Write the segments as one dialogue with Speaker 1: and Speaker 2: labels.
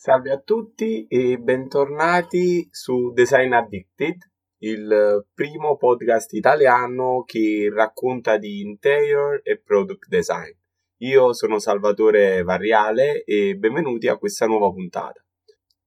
Speaker 1: Salve a tutti e bentornati su Design Addicted, il primo podcast italiano che racconta di interior e product design. Io sono Salvatore Varriale e benvenuti a questa nuova puntata.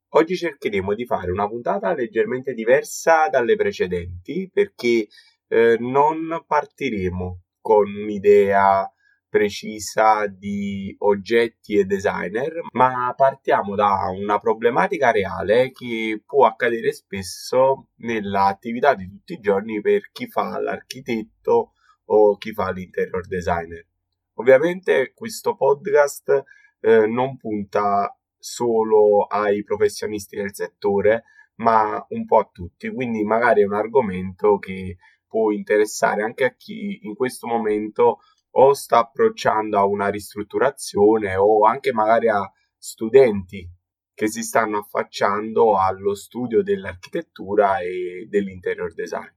Speaker 1: Oggi cercheremo di fare una puntata leggermente diversa dalle precedenti perché eh, non partiremo con un'idea precisa di oggetti e designer, ma partiamo da una problematica reale che può accadere spesso nell'attività di tutti i giorni per chi fa l'architetto o chi fa l'interior designer. Ovviamente questo podcast eh, non punta solo ai professionisti del settore, ma un po' a tutti, quindi magari è un argomento che può interessare anche a chi in questo momento o sta approcciando a una ristrutturazione o anche magari a studenti che si stanno affacciando allo studio dell'architettura e dell'interior design.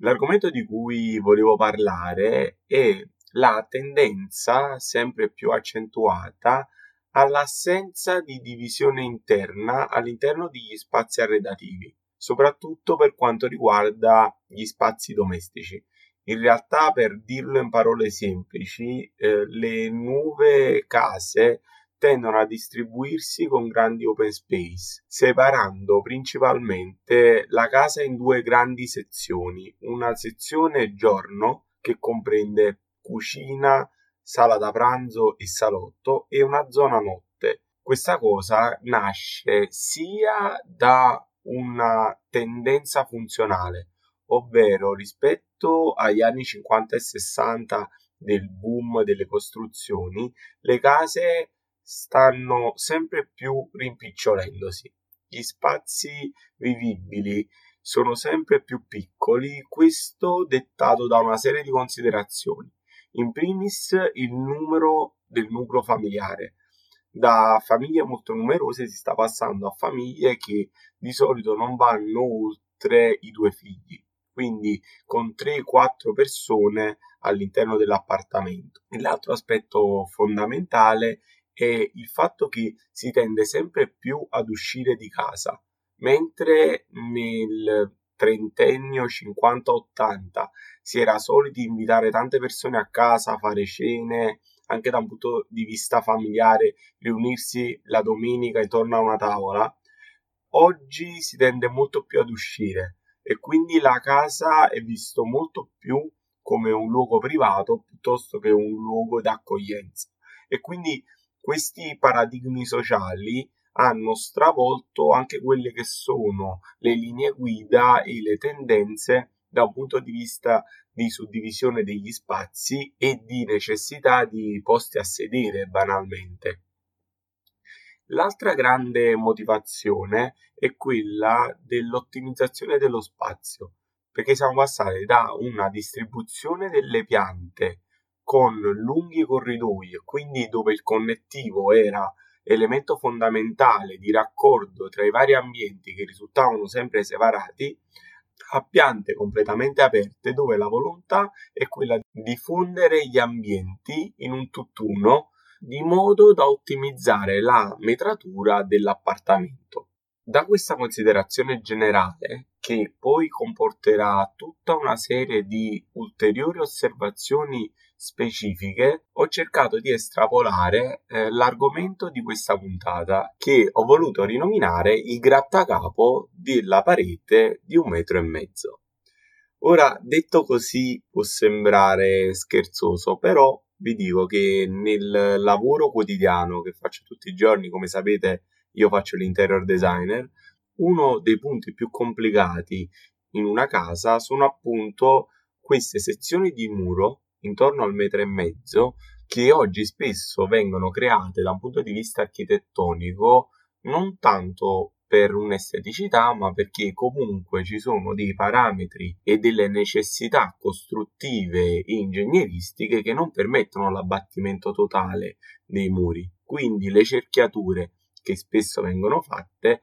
Speaker 1: L'argomento di cui volevo parlare è la tendenza sempre più accentuata all'assenza di divisione interna all'interno degli spazi arredativi, soprattutto per quanto riguarda gli spazi domestici. In realtà, per dirlo in parole semplici, eh, le nuove case tendono a distribuirsi con grandi open space, separando principalmente la casa in due grandi sezioni, una sezione giorno che comprende cucina, sala da pranzo e salotto e una zona notte. Questa cosa nasce sia da una tendenza funzionale, ovvero rispetto agli anni 50 e 60 del boom delle costruzioni, le case stanno sempre più rimpicciolendosi. Gli spazi vivibili sono sempre più piccoli, questo dettato da una serie di considerazioni. In primis il numero del nucleo familiare. Da famiglie molto numerose si sta passando a famiglie che di solito non vanno oltre i due figli quindi con 3-4 persone all'interno dell'appartamento. L'altro aspetto fondamentale è il fatto che si tende sempre più ad uscire di casa, mentre nel trentennio 50-80 si era soliti invitare tante persone a casa, fare cene, anche da un punto di vista familiare, riunirsi la domenica intorno a una tavola, oggi si tende molto più ad uscire e quindi la casa è visto molto più come un luogo privato piuttosto che un luogo d'accoglienza e quindi questi paradigmi sociali hanno stravolto anche quelle che sono le linee guida e le tendenze da un punto di vista di suddivisione degli spazi e di necessità di posti a sedere banalmente. L'altra grande motivazione è quella dell'ottimizzazione dello spazio, perché siamo passati da una distribuzione delle piante con lunghi corridoi quindi dove il connettivo era elemento fondamentale di raccordo tra i vari ambienti che risultavano sempre separati, a piante completamente aperte dove la volontà è quella di diffondere gli ambienti in un tutt'uno di modo da ottimizzare la metratura dell'appartamento. Da questa considerazione generale, che poi comporterà tutta una serie di ulteriori osservazioni specifiche, ho cercato di estrapolare eh, l'argomento di questa puntata, che ho voluto rinominare il grattacapo della parete di un metro e mezzo. Ora, detto così può sembrare scherzoso, però vi dico che nel lavoro quotidiano che faccio tutti i giorni, come sapete, io faccio l'interior designer, uno dei punti più complicati in una casa sono appunto queste sezioni di muro intorno al metro e mezzo che oggi spesso vengono create da un punto di vista architettonico non tanto per un'esteticità, ma perché comunque ci sono dei parametri e delle necessità costruttive e ingegneristiche che non permettono l'abbattimento totale dei muri. Quindi le cerchiature che spesso vengono fatte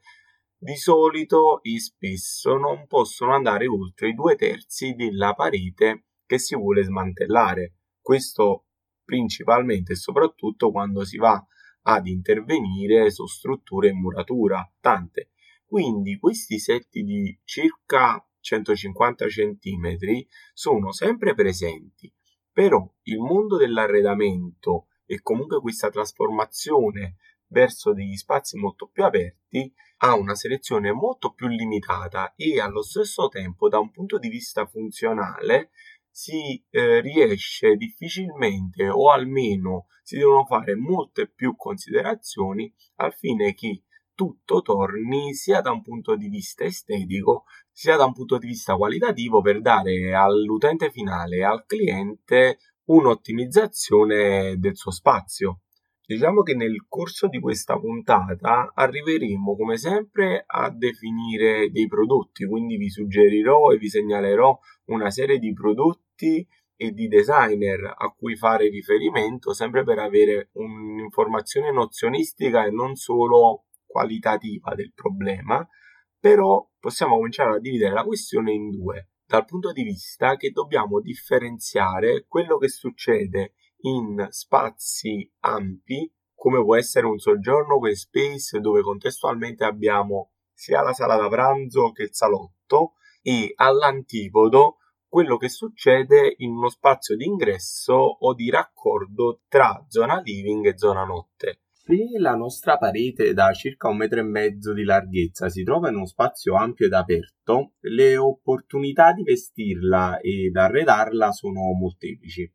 Speaker 1: di solito e spesso non possono andare oltre i due terzi della parete che si vuole smantellare. Questo principalmente e soprattutto quando si va ad intervenire su strutture e muratura, tante. Quindi questi set di circa 150 cm sono sempre presenti, però il mondo dell'arredamento e comunque questa trasformazione verso degli spazi molto più aperti ha una selezione molto più limitata e allo stesso tempo da un punto di vista funzionale si eh, riesce difficilmente o almeno si devono fare molte più considerazioni al fine che tutto torni sia da un punto di vista estetico sia da un punto di vista qualitativo per dare all'utente finale al cliente un'ottimizzazione del suo spazio. Diciamo che nel corso di questa puntata arriveremo come sempre a definire dei prodotti, quindi vi suggerirò e vi segnalerò una serie di prodotti e di designer a cui fare riferimento, sempre per avere un'informazione nozionistica e non solo qualitativa del problema, però possiamo cominciare a dividere la questione in due, dal punto di vista che dobbiamo differenziare quello che succede in spazi ampi, come può essere un soggiorno open space dove contestualmente abbiamo sia la sala da pranzo che il salotto, e all'antipodo quello che succede in uno spazio di ingresso o di raccordo tra zona living e zona notte. Se la nostra parete da circa un metro e mezzo di larghezza si trova in uno spazio ampio ed aperto, le opportunità di vestirla ed arredarla sono molteplici.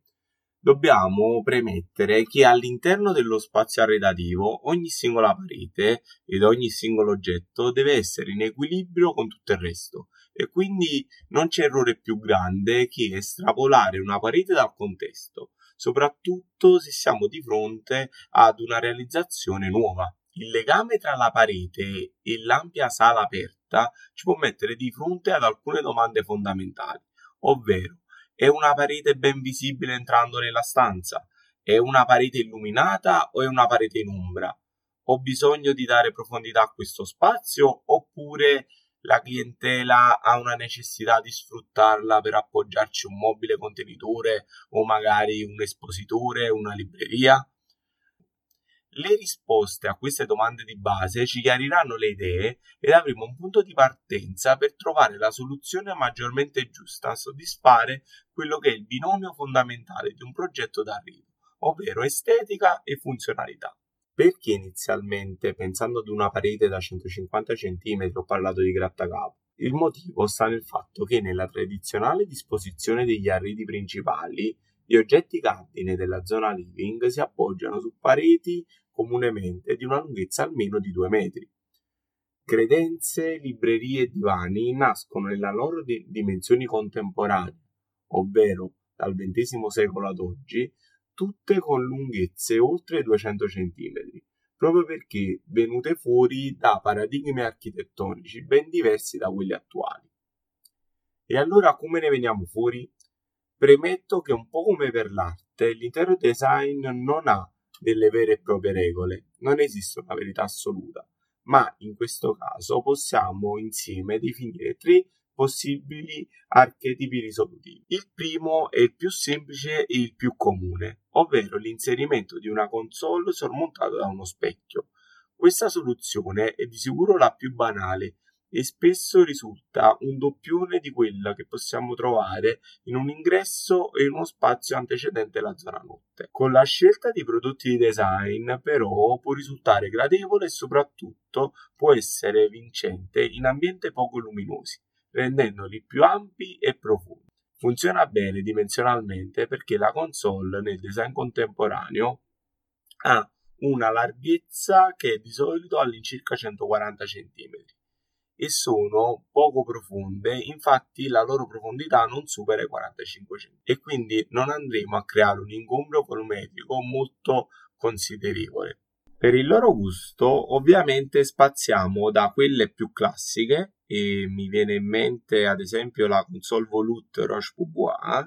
Speaker 1: Dobbiamo premettere che all'interno dello spazio arredativo ogni singola parete ed ogni singolo oggetto deve essere in equilibrio con tutto il resto e quindi non c'è errore più grande che estrapolare una parete dal contesto, soprattutto se siamo di fronte ad una realizzazione nuova. Il legame tra la parete e l'ampia sala aperta ci può mettere di fronte ad alcune domande fondamentali, ovvero è una parete ben visibile entrando nella stanza? È una parete illuminata o è una parete in ombra? Ho bisogno di dare profondità a questo spazio oppure la clientela ha una necessità di sfruttarla per appoggiarci un mobile contenitore o magari un espositore, una libreria? Le risposte a queste domande di base ci chiariranno le idee ed avremo un punto di partenza per trovare la soluzione maggiormente giusta a soddisfare quello che è il binomio fondamentale di un progetto d'arrivo, ovvero estetica e funzionalità. Perché inizialmente, pensando ad una parete da 150 cm, ho parlato di grattacapo? Il motivo sta nel fatto che nella tradizionale disposizione degli arredi principali gli oggetti cardine della zona living si appoggiano su pareti comunemente di una lunghezza almeno di 2 metri. Credenze, librerie e divani nascono nella loro di- dimensioni contemporanee, ovvero dal XX secolo ad oggi, tutte con lunghezze oltre 200 cm, proprio perché venute fuori da paradigmi architettonici ben diversi da quelli attuali. E allora come ne veniamo fuori? Premetto che un po' come per l'arte, l'intero design non ha delle vere e proprie regole, non esiste una verità assoluta, ma in questo caso possiamo insieme definire tre possibili archetipi risolutivi. Il primo è il più semplice e il più comune, ovvero l'inserimento di una console sormontata da uno specchio. Questa soluzione è di sicuro la più banale e spesso risulta un doppione di quella che possiamo trovare in un ingresso e in uno spazio antecedente la zona notte. Con la scelta di prodotti di design però può risultare gradevole e soprattutto può essere vincente in ambienti poco luminosi, rendendoli più ampi e profondi. Funziona bene dimensionalmente perché la console nel design contemporaneo ha una larghezza che è di solito all'incirca 140 cm e sono poco profonde, infatti la loro profondità non supera i 45 cm e quindi non andremo a creare un ingombro volumetrico molto considerevole. Per il loro gusto, ovviamente spaziamo da quelle più classiche, e mi viene in mente ad esempio la console Volute Roche Poubois,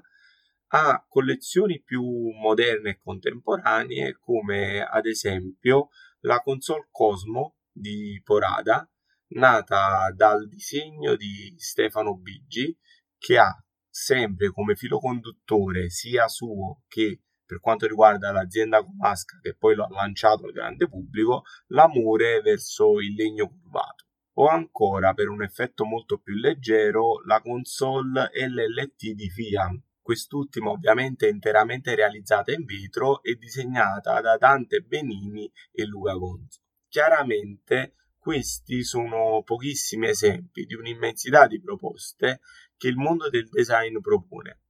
Speaker 1: a collezioni più moderne e contemporanee come ad esempio la console Cosmo di Porada nata dal disegno di Stefano Biggi, che ha sempre come filo conduttore sia suo che per quanto riguarda l'azienda Comasca che poi lo ha lanciato al grande pubblico, l'amore verso il legno curvato. O ancora, per un effetto molto più leggero, la console LLT di Fiat, quest'ultima ovviamente interamente realizzata in vetro e disegnata da Dante Benini e Luca Gonzo. Chiaramente questi sono pochissimi esempi di un'immensità di proposte che il mondo del design propone.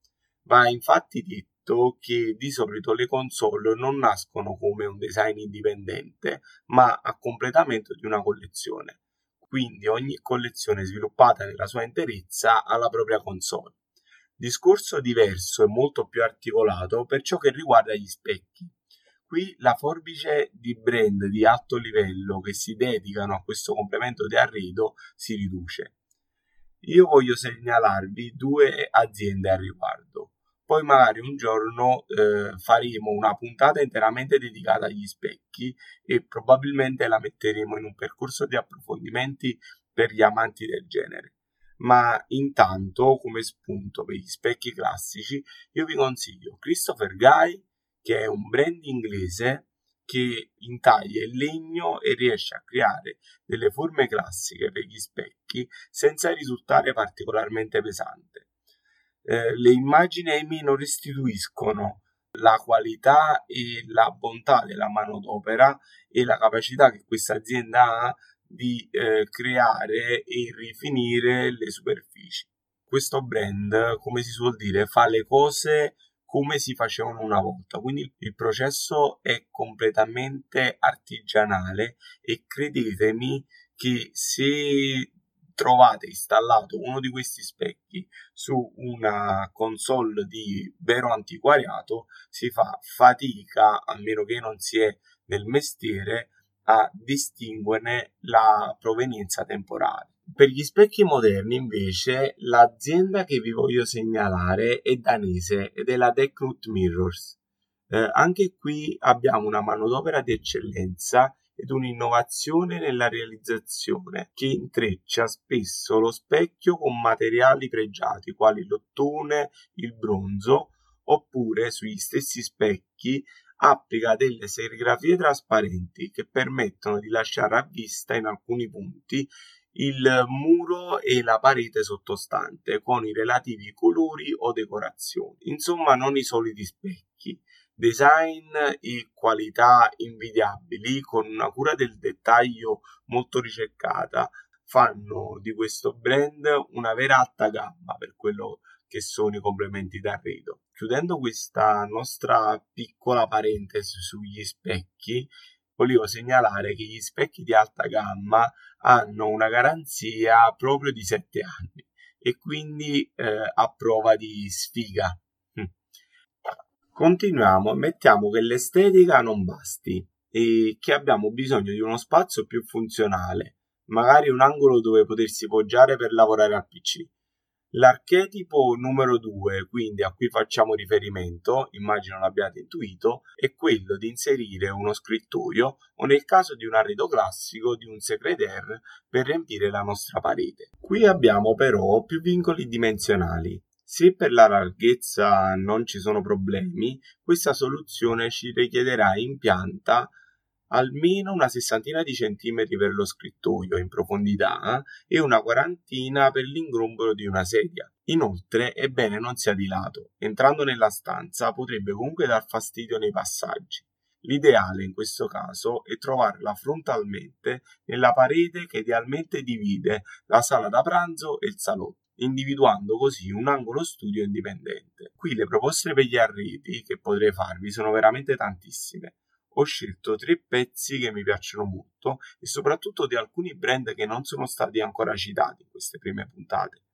Speaker 1: Va infatti detto che di solito le console non nascono come un design indipendente, ma a completamento di una collezione. Quindi ogni collezione sviluppata nella sua interezza ha la propria console. Discorso diverso e molto più articolato per ciò che riguarda gli specchi. Qui la forbice di brand di alto livello che si dedicano a questo complemento di arredo si riduce. Io voglio segnalarvi due aziende a riguardo. Poi magari un giorno eh, faremo una puntata interamente dedicata agli specchi e probabilmente la metteremo in un percorso di approfondimenti per gli amanti del genere. Ma intanto, come spunto per gli specchi classici, io vi consiglio Christopher Guy, che è un brand inglese che intaglia il legno e riesce a creare delle forme classiche per gli specchi senza risultare particolarmente pesante. Eh, le immagini Amy non restituiscono la qualità e la bontà della manodopera e la capacità che questa azienda ha di eh, creare e rifinire le superfici. Questo brand, come si suol dire, fa le cose come si facevano una volta. Quindi il processo è completamente artigianale e credetemi che se trovate installato uno di questi specchi su una console di vero antiquariato si fa fatica, a meno che non si è nel mestiere, a distinguerne la provenienza temporale. Per gli specchi moderni, invece, l'azienda che vi voglio segnalare è danese ed è la Decnut Mirrors. Eh, anche qui abbiamo una manodopera di eccellenza ed un'innovazione nella realizzazione che intreccia spesso lo specchio con materiali pregiati quali lottone, il bronzo, oppure sugli stessi specchi applica delle serigrafie trasparenti che permettono di lasciare a vista in alcuni punti il muro e la parete sottostante con i relativi colori o decorazioni. Insomma, non i soliti specchi. Design e qualità invidiabili con una cura del dettaglio molto ricercata fanno di questo brand una vera alta gamma per quello che sono i complementi d'arredo. Chiudendo questa nostra piccola parentesi sugli specchi, volevo segnalare che gli specchi di alta gamma hanno una garanzia proprio di 7 anni e quindi eh, a prova di sfiga. Hm. Continuiamo, mettiamo che l'estetica non basti e che abbiamo bisogno di uno spazio più funzionale, magari un angolo dove potersi poggiare per lavorare al PC L'archetipo numero 2, quindi a cui facciamo riferimento, immagino l'abbiate intuito, è quello di inserire uno scrittoio o nel caso di un arredo classico di un secretaire per riempire la nostra parete. Qui abbiamo però più vincoli dimensionali. Se per la larghezza non ci sono problemi, questa soluzione ci richiederà in pianta almeno una sessantina di centimetri per lo scrittoio in profondità e una quarantina per l'ingrombolo di una sedia. Inoltre è bene non sia di lato, entrando nella stanza potrebbe comunque dar fastidio nei passaggi. L'ideale in questo caso è trovarla frontalmente nella parete che idealmente divide la sala da pranzo e il salotto individuando così un angolo studio indipendente. Qui le proposte per gli arredi che potrei farvi sono veramente tantissime ho scelto tre pezzi che mi piacciono molto e soprattutto di alcuni brand che non sono stati ancora citati in queste prime puntate,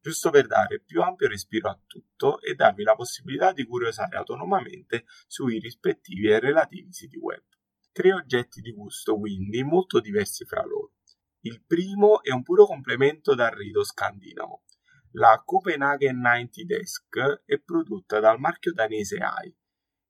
Speaker 1: giusto per dare più ampio respiro a tutto e darvi la possibilità di curiosare autonomamente sui rispettivi e relativi siti web. Tre oggetti di gusto quindi molto diversi fra loro. Il primo è un puro complemento d'arredo scandinavo. La Copenhagen 90 Desk è prodotta dal marchio danese AI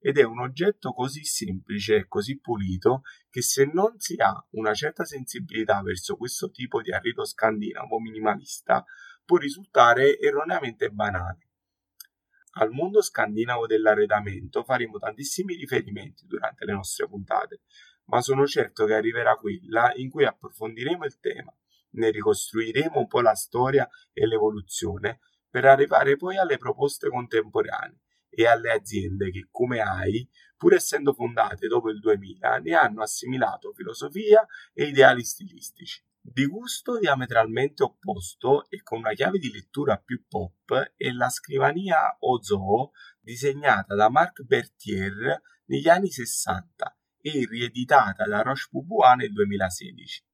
Speaker 1: ed è un oggetto così semplice e così pulito che se non si ha una certa sensibilità verso questo tipo di arredo scandinavo minimalista può risultare erroneamente banale. Al mondo scandinavo dell'arredamento faremo tantissimi riferimenti durante le nostre puntate, ma sono certo che arriverà quella in cui approfondiremo il tema, ne ricostruiremo un po' la storia e l'evoluzione per arrivare poi alle proposte contemporanee e alle aziende che, come AI, pur essendo fondate dopo il 2000, ne hanno assimilato filosofia e ideali stilistici. Di gusto diametralmente opposto e con una chiave di lettura più pop è la scrivania Ozo disegnata da Marc Berthier negli anni 60 e rieditata da Roche Pubois nel 2016.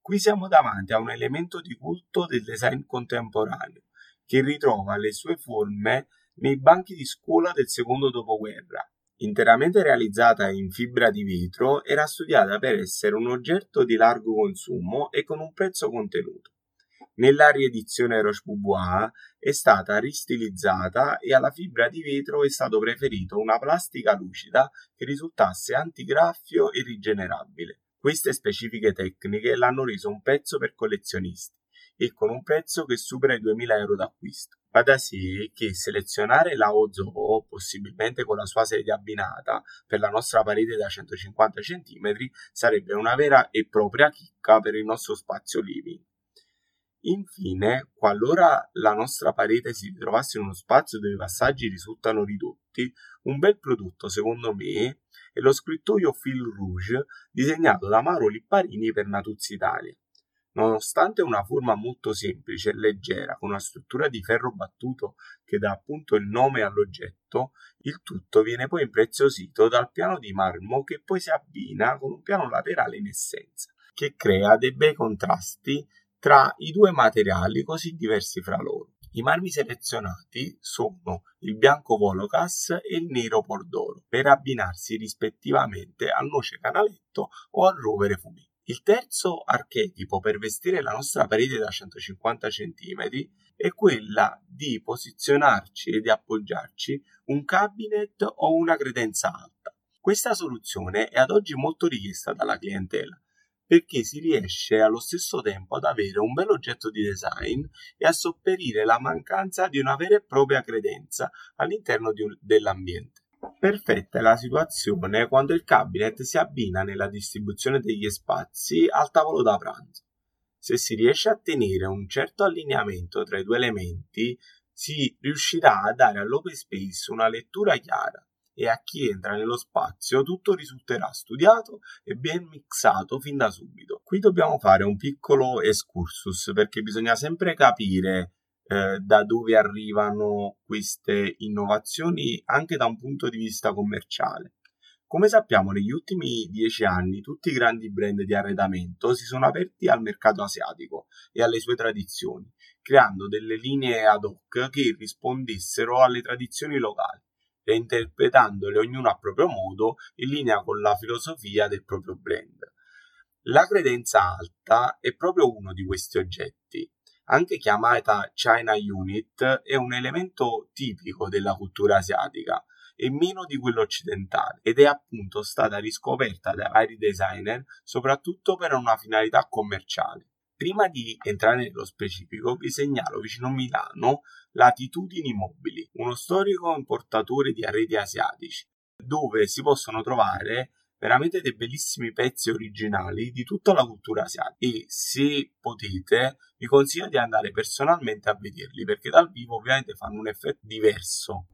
Speaker 1: Qui siamo davanti a un elemento di culto del design contemporaneo, che ritrova le sue forme nei banchi di scuola del secondo dopoguerra, interamente realizzata in fibra di vetro, era studiata per essere un oggetto di largo consumo e con un prezzo contenuto. Nella riedizione Roche Boubois è stata ristilizzata e alla fibra di vetro è stato preferito una plastica lucida che risultasse antigraffio e rigenerabile. Queste specifiche tecniche l'hanno reso un pezzo per collezionisti e con un prezzo che supera i 2000 euro d'acquisto. Va da sé che selezionare la Ozo, possibilmente con la sua sedia abbinata, per la nostra parete da 150 cm sarebbe una vera e propria chicca per il nostro spazio living. Infine, qualora la nostra parete si ritrovasse in uno spazio dove i passaggi risultano ridotti, un bel prodotto secondo me è lo scrittoio Fil Rouge disegnato da Mauro Lipparini per Natuzzi Italia. Nonostante una forma molto semplice e leggera, con una struttura di ferro battuto che dà appunto il nome all'oggetto, il tutto viene poi impreziosito dal piano di marmo che poi si abbina con un piano laterale in essenza, che crea dei bei contrasti tra i due materiali così diversi fra loro. I marmi selezionati sono il bianco Volocas e il nero Pordoro, per abbinarsi rispettivamente al noce canaletto o al rovere fumetto. Il terzo archetipo per vestire la nostra parete da 150 cm è quella di posizionarci e di appoggiarci un cabinet o una credenza alta. Questa soluzione è ad oggi molto richiesta dalla clientela perché si riesce allo stesso tempo ad avere un bel oggetto di design e a sopperire la mancanza di una vera e propria credenza all'interno un, dell'ambiente. Perfetta è la situazione quando il cabinet si abbina nella distribuzione degli spazi al tavolo da pranzo. Se si riesce a tenere un certo allineamento tra i due elementi, si riuscirà a dare all'open space una lettura chiara e a chi entra nello spazio tutto risulterà studiato e ben mixato fin da subito. Qui dobbiamo fare un piccolo excursus perché bisogna sempre capire eh, da dove arrivano queste innovazioni anche da un punto di vista commerciale. Come sappiamo, negli ultimi dieci anni tutti i grandi brand di arredamento si sono aperti al mercato asiatico e alle sue tradizioni, creando delle linee ad hoc che rispondessero alle tradizioni locali, reinterpretandole ognuno a proprio modo in linea con la filosofia del proprio brand. La credenza alta è proprio uno di questi oggetti anche chiamata China Unit, è un elemento tipico della cultura asiatica e meno di quello occidentale ed è appunto stata riscoperta da vari designer soprattutto per una finalità commerciale. Prima di entrare nello specifico, vi segnalo vicino a Milano Latitudini Mobili, uno storico importatore di arredi asiatici, dove si possono trovare veramente dei bellissimi pezzi originali di tutta la cultura asiatica. E se potete vi consiglio di andare personalmente a vederli perché dal vivo ovviamente fanno un effetto diverso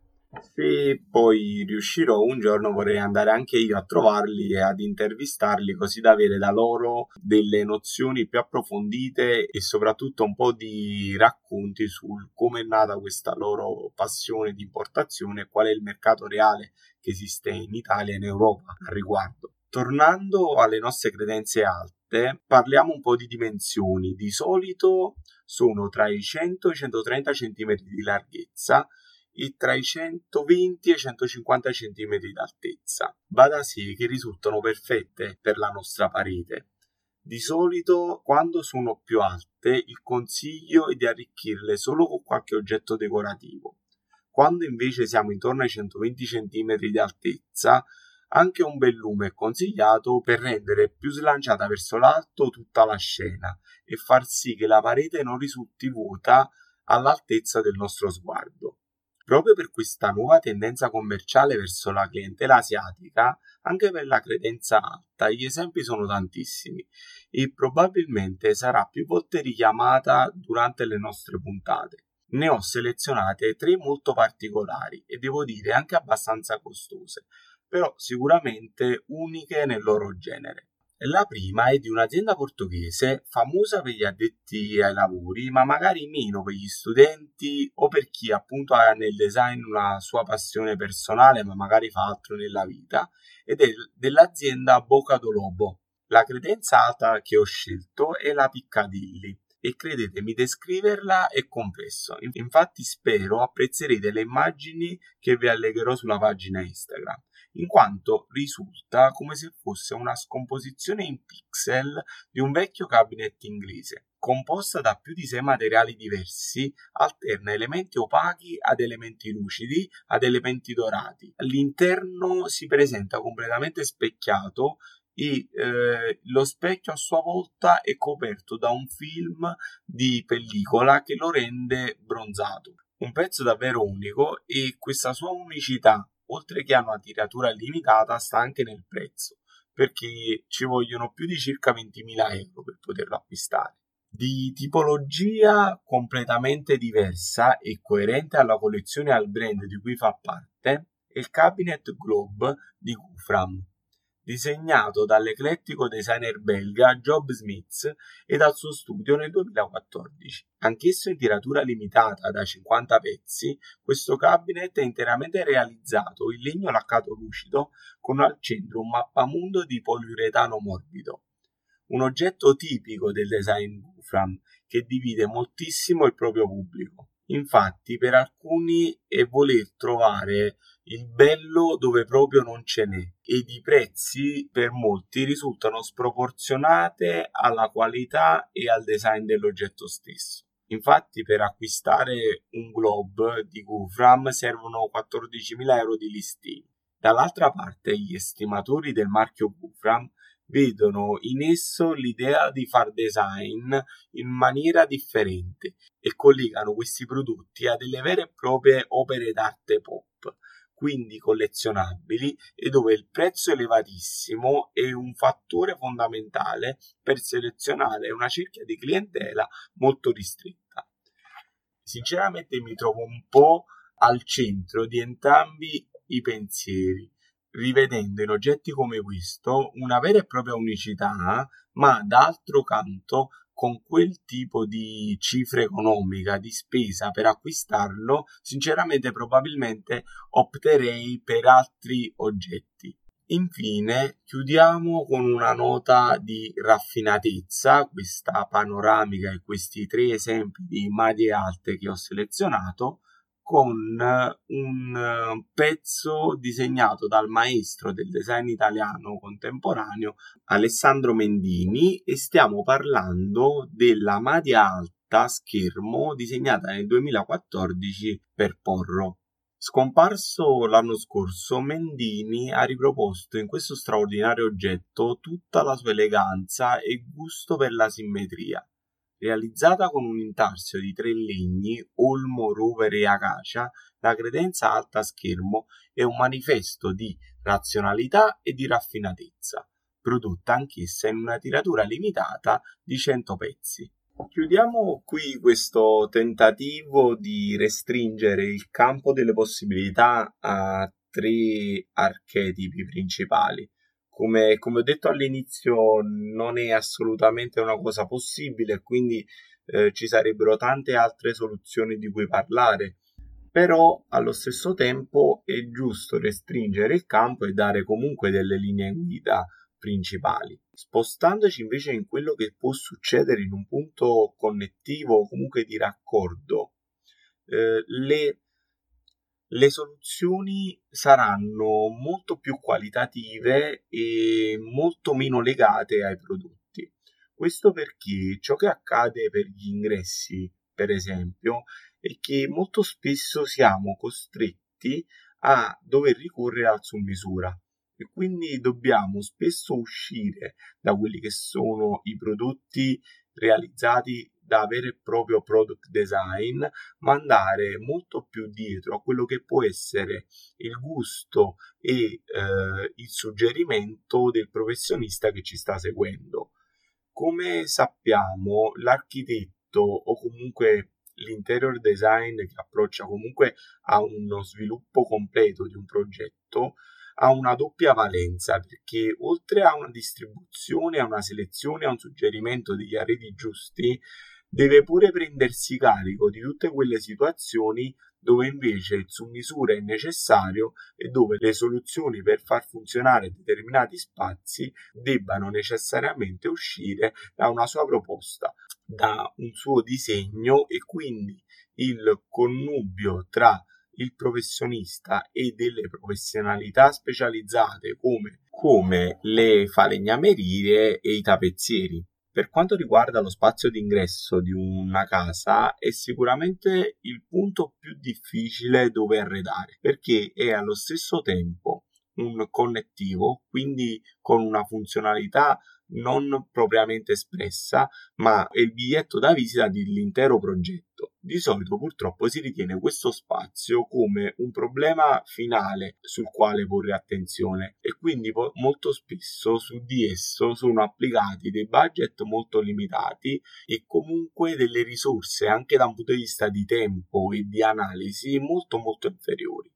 Speaker 1: se poi riuscirò un giorno vorrei andare anche io a trovarli e ad intervistarli così da avere da loro delle nozioni più approfondite e soprattutto un po' di racconti sul come è nata questa loro passione di importazione e qual è il mercato reale che esiste in Italia e in Europa al riguardo. Tornando alle nostre credenze alte, parliamo un po' di dimensioni. Di solito sono tra i 100 e i 130 cm di larghezza e tra i 120 e i 150 cm d'altezza. Va da sé che risultano perfette per la nostra parete. Di solito, quando sono più alte, il consiglio è di arricchirle solo con qualche oggetto decorativo. Quando invece siamo intorno ai 120 cm di altezza, anche un bel lume è consigliato per rendere più slanciata verso l'alto tutta la scena e far sì che la parete non risulti vuota all'altezza del nostro sguardo. Proprio per questa nuova tendenza commerciale verso la clientela asiatica, anche per la credenza alta, gli esempi sono tantissimi e probabilmente sarà più volte richiamata durante le nostre puntate. Ne ho selezionate tre molto particolari e devo dire anche abbastanza costose, però sicuramente uniche nel loro genere. La prima è di un'azienda portoghese famosa per gli addetti ai lavori, ma magari meno per gli studenti o per chi appunto ha nel design una sua passione personale, ma magari fa altro nella vita, ed è dell'azienda Boca do Lobo. La credenza alta che ho scelto è la Piccadilly e credetemi, descriverla è complesso. Infatti spero apprezzerete le immagini che vi allegherò sulla pagina Instagram in quanto risulta come se fosse una scomposizione in pixel di un vecchio cabinet inglese. Composta da più di sei materiali diversi, alterna elementi opachi ad elementi lucidi ad elementi dorati. L'interno si presenta completamente specchiato e eh, lo specchio a sua volta è coperto da un film di pellicola che lo rende bronzato. Un pezzo davvero unico e questa sua unicità oltre che a una tiratura limitata, sta anche nel prezzo, perché ci vogliono più di circa 20.000 euro per poterlo acquistare. Di tipologia completamente diversa e coerente alla collezione e al brand di cui fa parte, è il Cabinet Globe di Gufram, disegnato dall'eclettico designer belga Job Smith e dal suo studio nel 2014. Anch'esso in tiratura limitata da 50 pezzi, questo cabinet è interamente realizzato in legno laccato lucido con al centro un mappamundo di poliuretano morbido. Un oggetto tipico del design Gufram che divide moltissimo il proprio pubblico. Infatti, per alcuni è voler trovare il bello dove proprio non ce n'è ed i prezzi per molti risultano sproporzionate alla qualità e al design dell'oggetto stesso. Infatti per acquistare un globe di Gufram servono 14.000 euro di listino. Dall'altra parte gli estimatori del marchio Gufram vedono in esso l'idea di far design in maniera differente e collegano questi prodotti a delle vere e proprie opere d'arte pop quindi collezionabili e dove il prezzo elevatissimo è un fattore fondamentale per selezionare una cerchia di clientela molto ristretta. Sinceramente mi trovo un po' al centro di entrambi i pensieri, rivedendo in oggetti come questo una vera e propria unicità, ma d'altro canto con quel tipo di cifra economica di spesa per acquistarlo, sinceramente probabilmente opterei per altri oggetti. Infine, chiudiamo con una nota di raffinatezza, questa panoramica e questi tre esempi di maglie alte che ho selezionato, con un eh, pezzo disegnato dal maestro del design italiano contemporaneo Alessandro Mendini e stiamo parlando della Madia Alta schermo disegnata nel 2014 per Porro. Scomparso l'anno scorso, Mendini ha riproposto in questo straordinario oggetto tutta la sua eleganza e gusto per la simmetria Realizzata con un intarsio di tre legni, olmo, rovere e acacia, la credenza alta schermo è un manifesto di razionalità e di raffinatezza, prodotta anch'essa in una tiratura limitata di 100 pezzi. Chiudiamo qui questo tentativo di restringere il campo delle possibilità a tre archetipi principali come, come ho detto all'inizio, non è assolutamente una cosa possibile, quindi eh, ci sarebbero tante altre soluzioni di cui parlare. Però allo stesso tempo è giusto restringere il campo e dare comunque delle linee guida principali. Spostandoci invece in quello che può succedere in un punto connettivo o comunque di raccordo, eh, le le soluzioni saranno molto più qualitative e molto meno legate ai prodotti. Questo perché ciò che accade per gli ingressi, per esempio, è che molto spesso siamo costretti a dover ricorrere al su misura e quindi dobbiamo spesso uscire da quelli che sono i prodotti realizzati da vero e proprio product design, ma andare molto più dietro a quello che può essere il gusto e eh, il suggerimento del professionista che ci sta seguendo. Come sappiamo, l'architetto o comunque l'interior design che approccia comunque a uno sviluppo completo di un progetto ha una doppia valenza perché oltre a una distribuzione, a una selezione, a un suggerimento degli arredi giusti, deve pure prendersi carico di tutte quelle situazioni dove invece il su misura è necessario e dove le soluzioni per far funzionare determinati spazi debbano necessariamente uscire da una sua proposta, da un suo disegno e quindi il connubio tra il professionista e delle professionalità specializzate come, come le falegnamerie e i tappezzieri. Per quanto riguarda lo spazio d'ingresso di una casa, è sicuramente il punto più difficile dove arredare, perché è allo stesso tempo un connettivo, quindi con una funzionalità non propriamente espressa, ma è il biglietto da visita dell'intero progetto. Di solito purtroppo si ritiene questo spazio come un problema finale sul quale porre attenzione e quindi molto spesso su di esso sono applicati dei budget molto limitati e comunque delle risorse anche da un punto di vista di tempo e di analisi molto molto inferiori.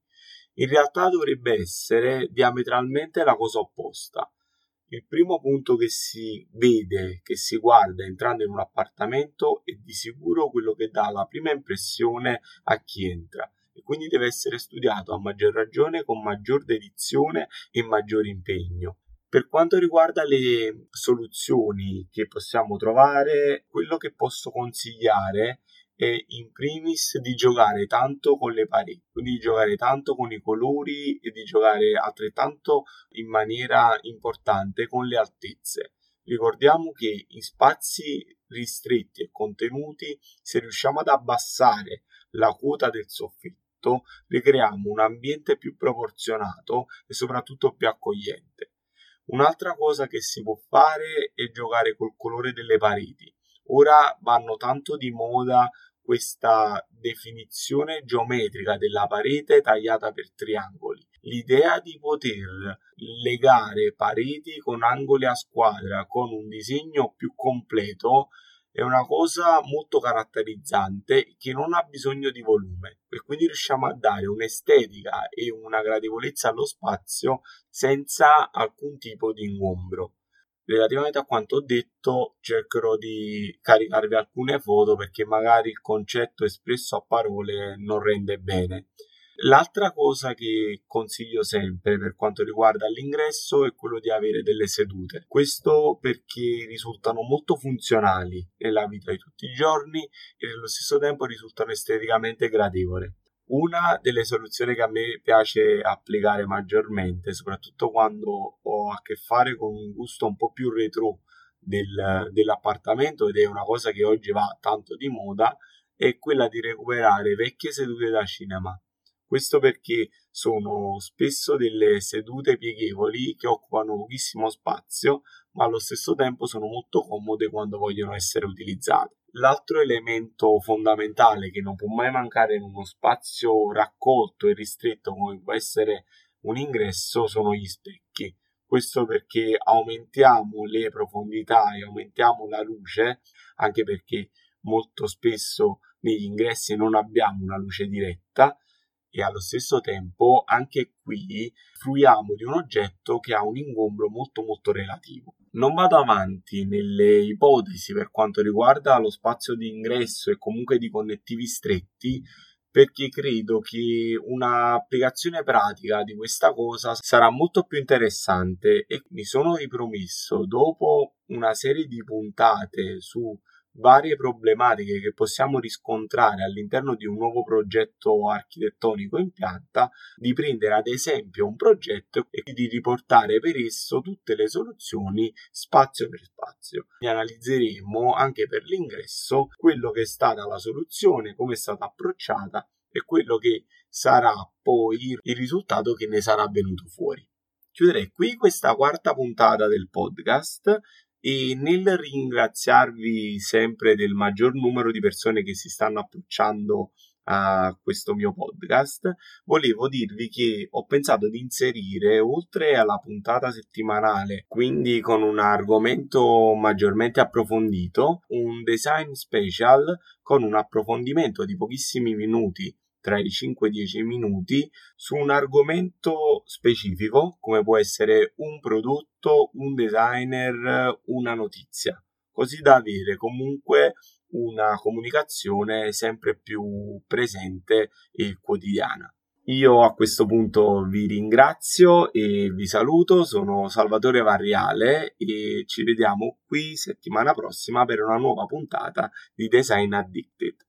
Speaker 1: In realtà dovrebbe essere diametralmente la cosa opposta il primo punto che si vede, che si guarda entrando in un appartamento è di sicuro quello che dà la prima impressione a chi entra e quindi deve essere studiato a maggior ragione con maggior dedizione e maggior impegno. Per quanto riguarda le soluzioni che possiamo trovare, quello che posso consigliare e in primis di giocare tanto con le pareti, quindi di giocare tanto con i colori e di giocare altrettanto in maniera importante con le altezze. Ricordiamo che in spazi ristretti e contenuti, se riusciamo ad abbassare la quota del soffitto, ricreiamo un ambiente più proporzionato e soprattutto più accogliente. Un'altra cosa che si può fare è giocare col colore delle pareti. Ora vanno tanto di moda questa definizione geometrica della parete tagliata per triangoli. L'idea di poter legare pareti con angoli a squadra con un disegno più completo è una cosa molto caratterizzante che non ha bisogno di volume e quindi riusciamo a dare un'estetica e una gradevolezza allo spazio senza alcun tipo di ingombro relativamente a quanto ho detto cercherò di caricarvi alcune foto perché magari il concetto espresso a parole non rende bene. L'altra cosa che consiglio sempre per quanto riguarda l'ingresso è quello di avere delle sedute. Questo perché risultano molto funzionali nella vita di tutti i giorni e nello stesso tempo risultano esteticamente gradevoli. Una delle soluzioni che a me piace applicare maggiormente, soprattutto quando ho a che fare con un gusto un po' più retro del, dell'appartamento ed è una cosa che oggi va tanto di moda, è quella di recuperare vecchie sedute da cinema. Questo perché sono spesso delle sedute pieghevoli che occupano pochissimo spazio, ma allo stesso tempo sono molto comode quando vogliono essere utilizzate. L'altro elemento fondamentale che non può mai mancare in uno spazio raccolto e ristretto come può essere un ingresso sono gli specchi. Questo perché aumentiamo le profondità e aumentiamo la luce, anche perché molto spesso negli ingressi non abbiamo una luce diretta e allo stesso tempo anche qui fruiamo di un oggetto che ha un ingombro molto molto relativo. Non vado avanti nelle ipotesi per quanto riguarda lo spazio di ingresso e comunque di connettivi stretti perché credo che un'applicazione pratica di questa cosa sarà molto più interessante e mi sono ripromesso dopo una serie di puntate su varie problematiche che possiamo riscontrare all'interno di un nuovo progetto architettonico in pianta, di prendere ad esempio un progetto e di riportare per esso tutte le soluzioni spazio per spazio. E analizzeremo anche per l'ingresso quello che è stata la soluzione, come è stata approcciata e quello che sarà poi il risultato che ne sarà venuto fuori. Chiuderei qui questa quarta puntata del podcast e nel ringraziarvi sempre del maggior numero di persone che si stanno approcciando a questo mio podcast, volevo dirvi che ho pensato di inserire, oltre alla puntata settimanale, quindi con un argomento maggiormente approfondito, un design special con un approfondimento di pochissimi minuti tra i 5 e i 10 minuti su un argomento specifico come può essere un prodotto, un designer, una notizia, così da avere comunque una comunicazione sempre più presente e quotidiana. Io a questo punto vi ringrazio e vi saluto, sono Salvatore Varriale e ci vediamo qui settimana prossima per una nuova puntata di Design Addicted.